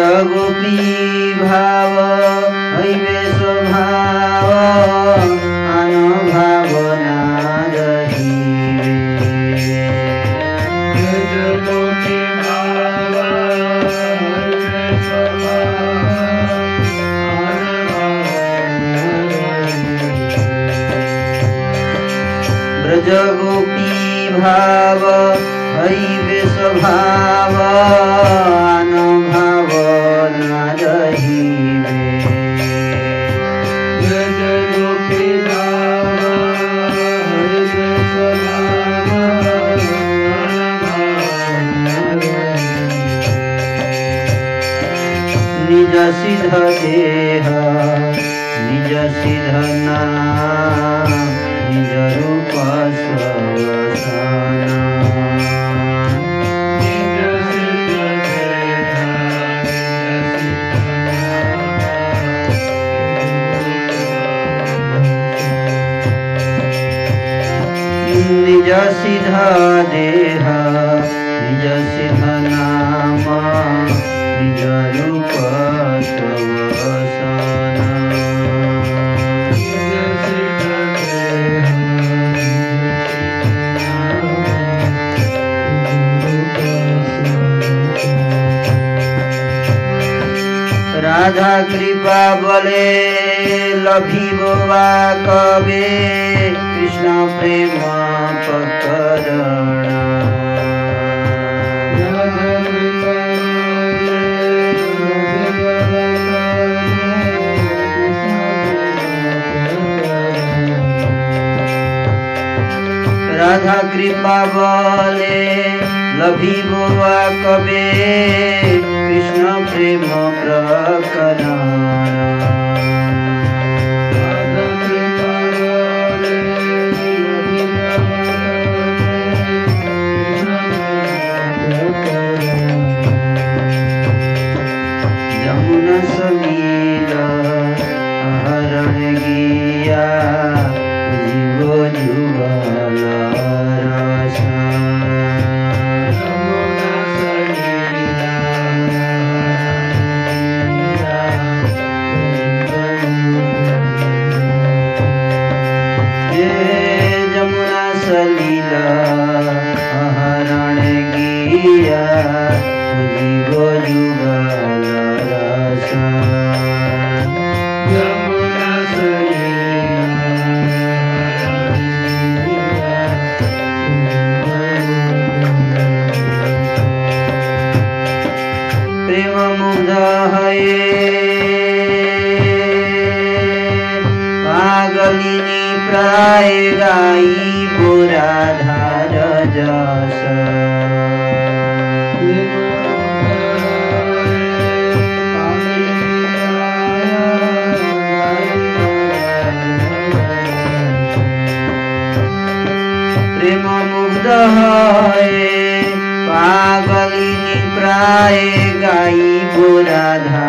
ब्रजगोपी भाव हैवे स्वभाव आन भावना ब्रजगोपी भाव हैवे स्वभाव आन भावना सिद्ध देह निज सिद्ध नाम निज रूप निज सिद्ध देह राधा कृपा बोले लभिब बा कबे कृष्ण प्रेम प्रकरण राधा कृपा बले। लभी बुआ कबे कृष्ण प्रेम प्रकरण पागलिनी प्राय गायी पुराधा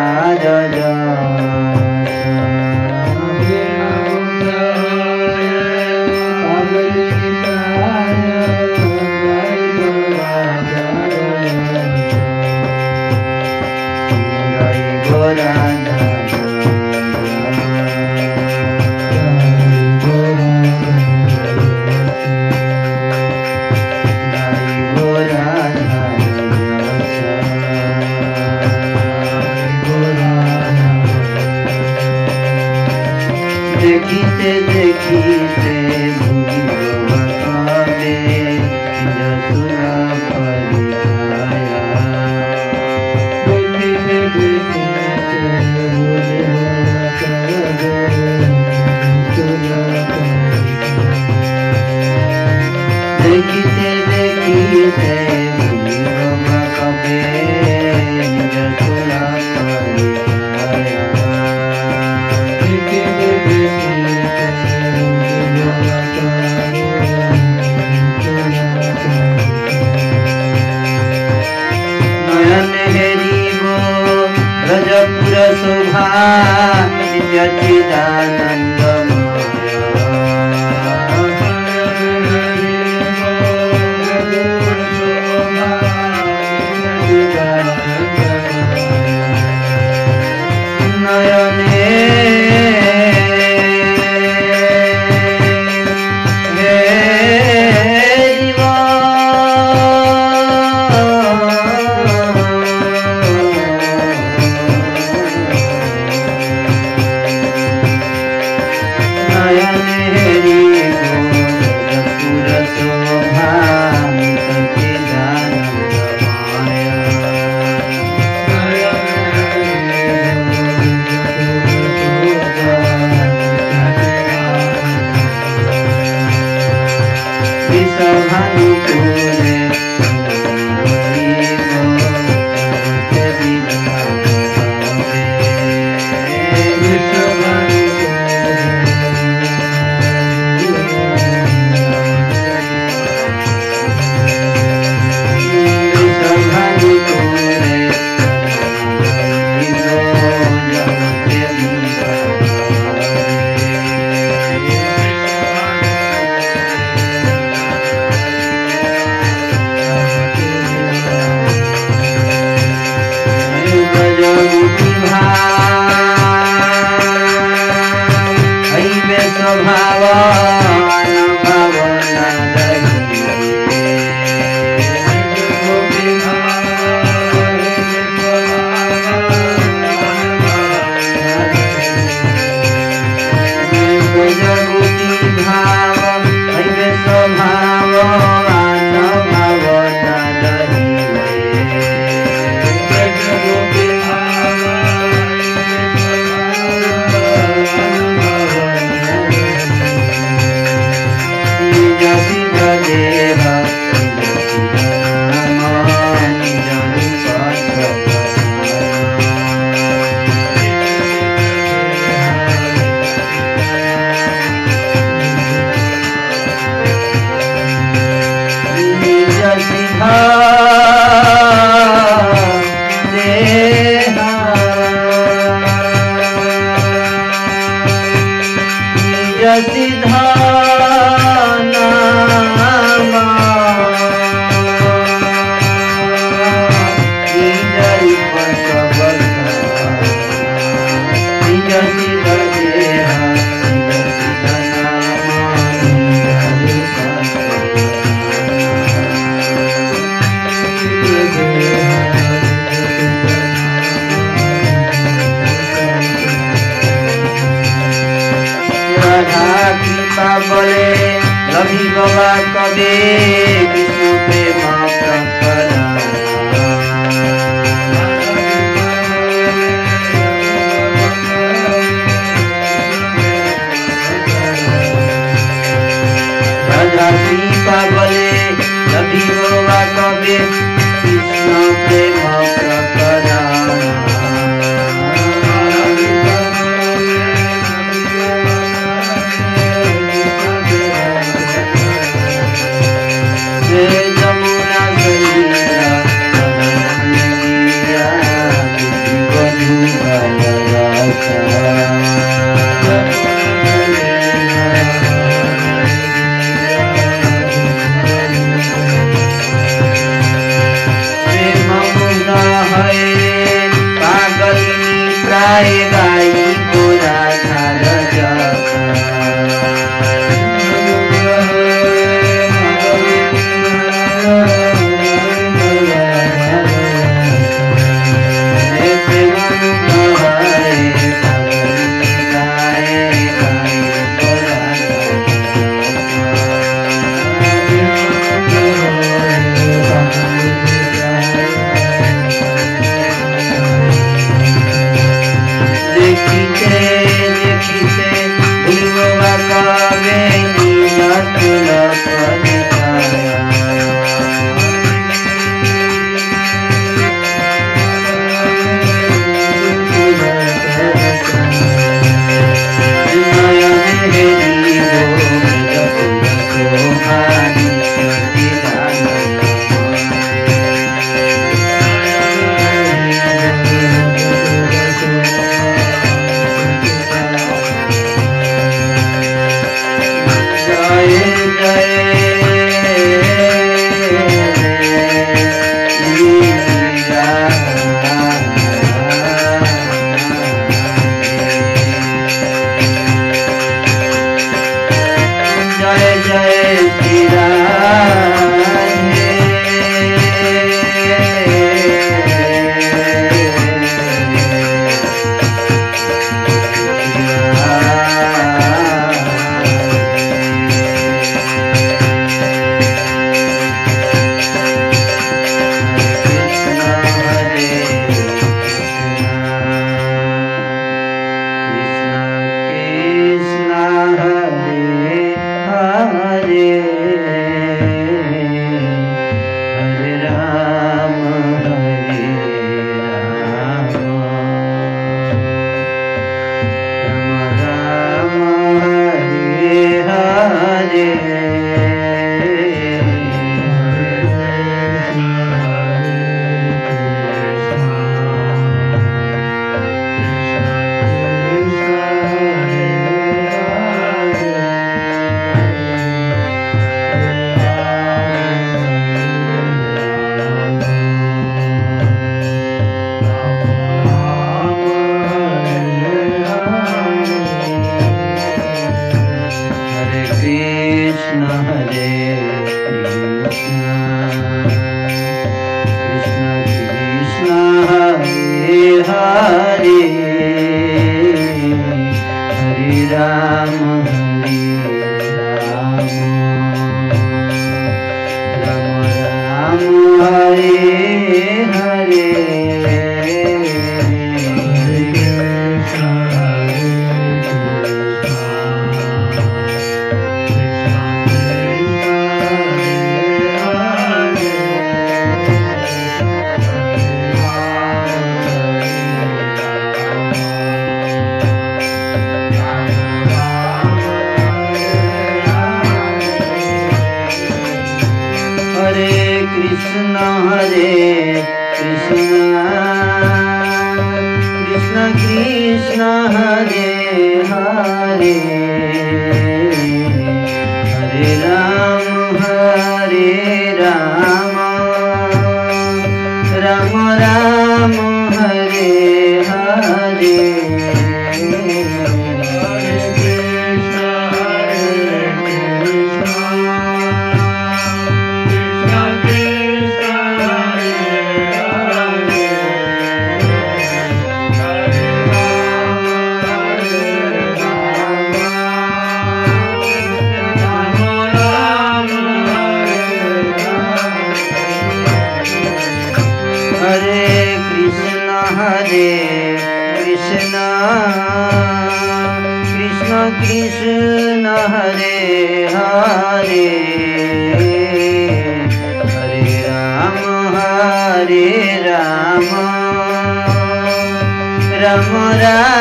हमारा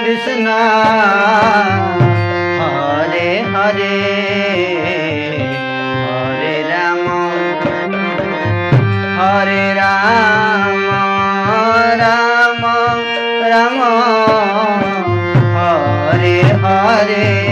কৃষ্ণ। হরে হরে হরে রাম। হরে রাম রাম রাম। হরে হরে।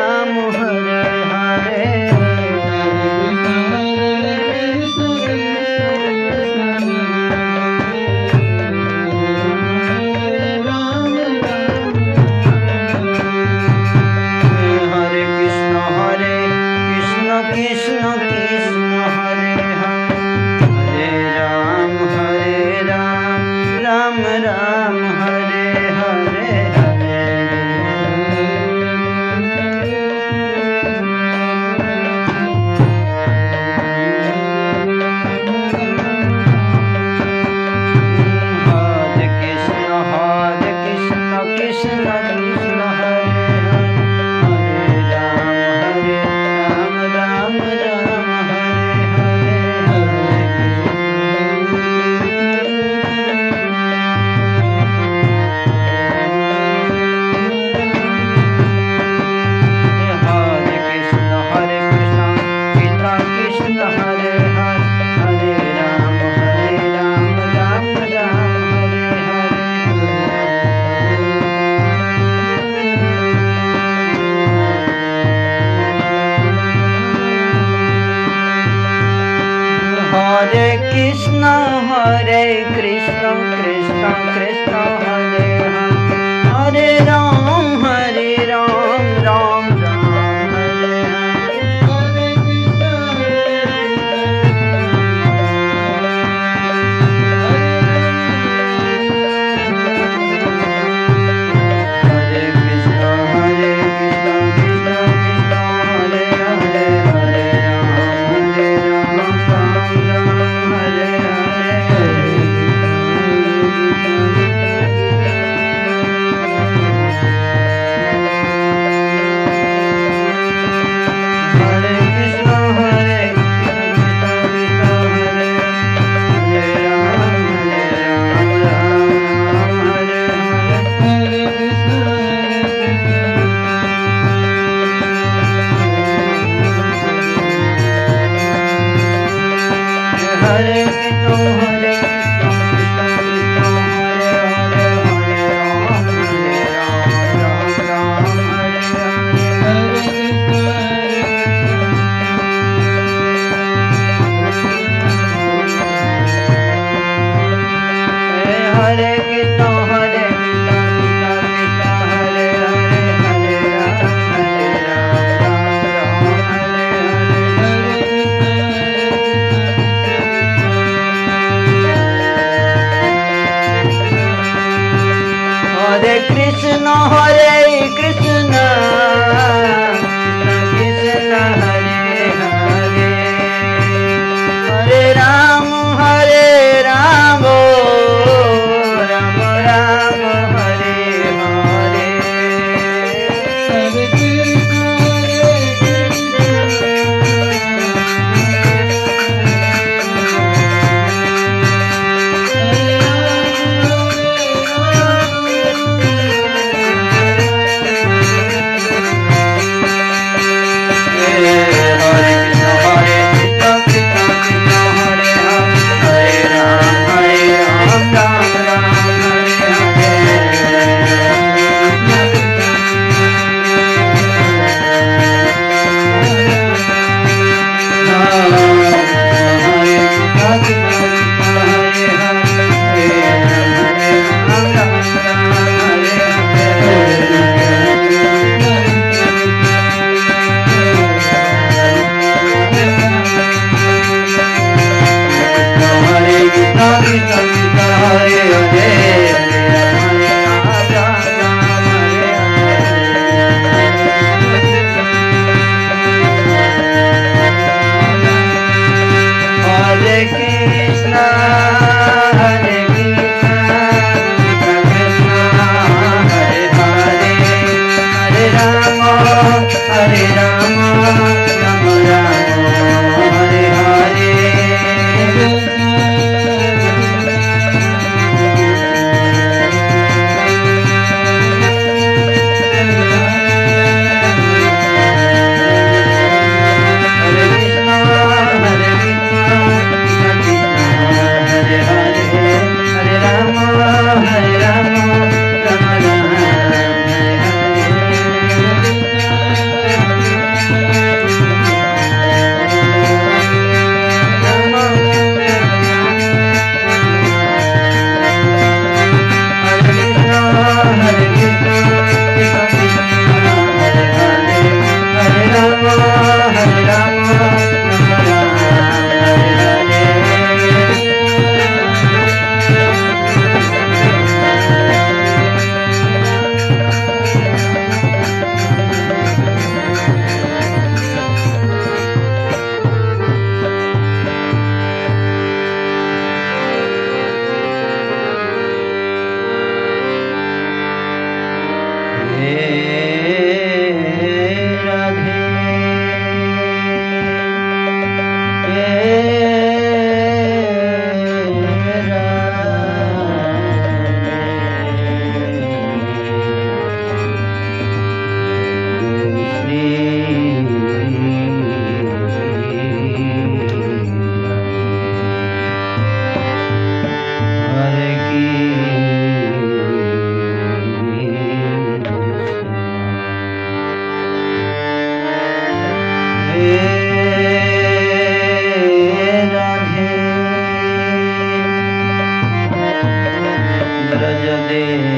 ब्रज देवी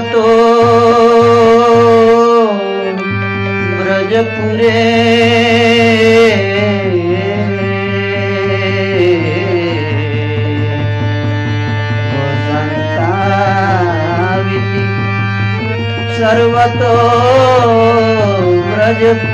तो ब्रजपुरे सर्वतो व्रजपुरे।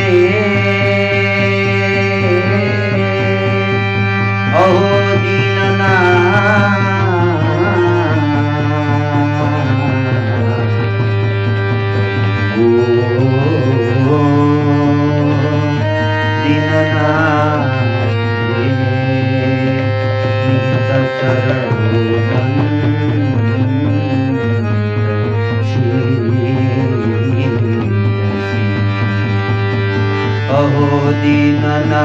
दीनना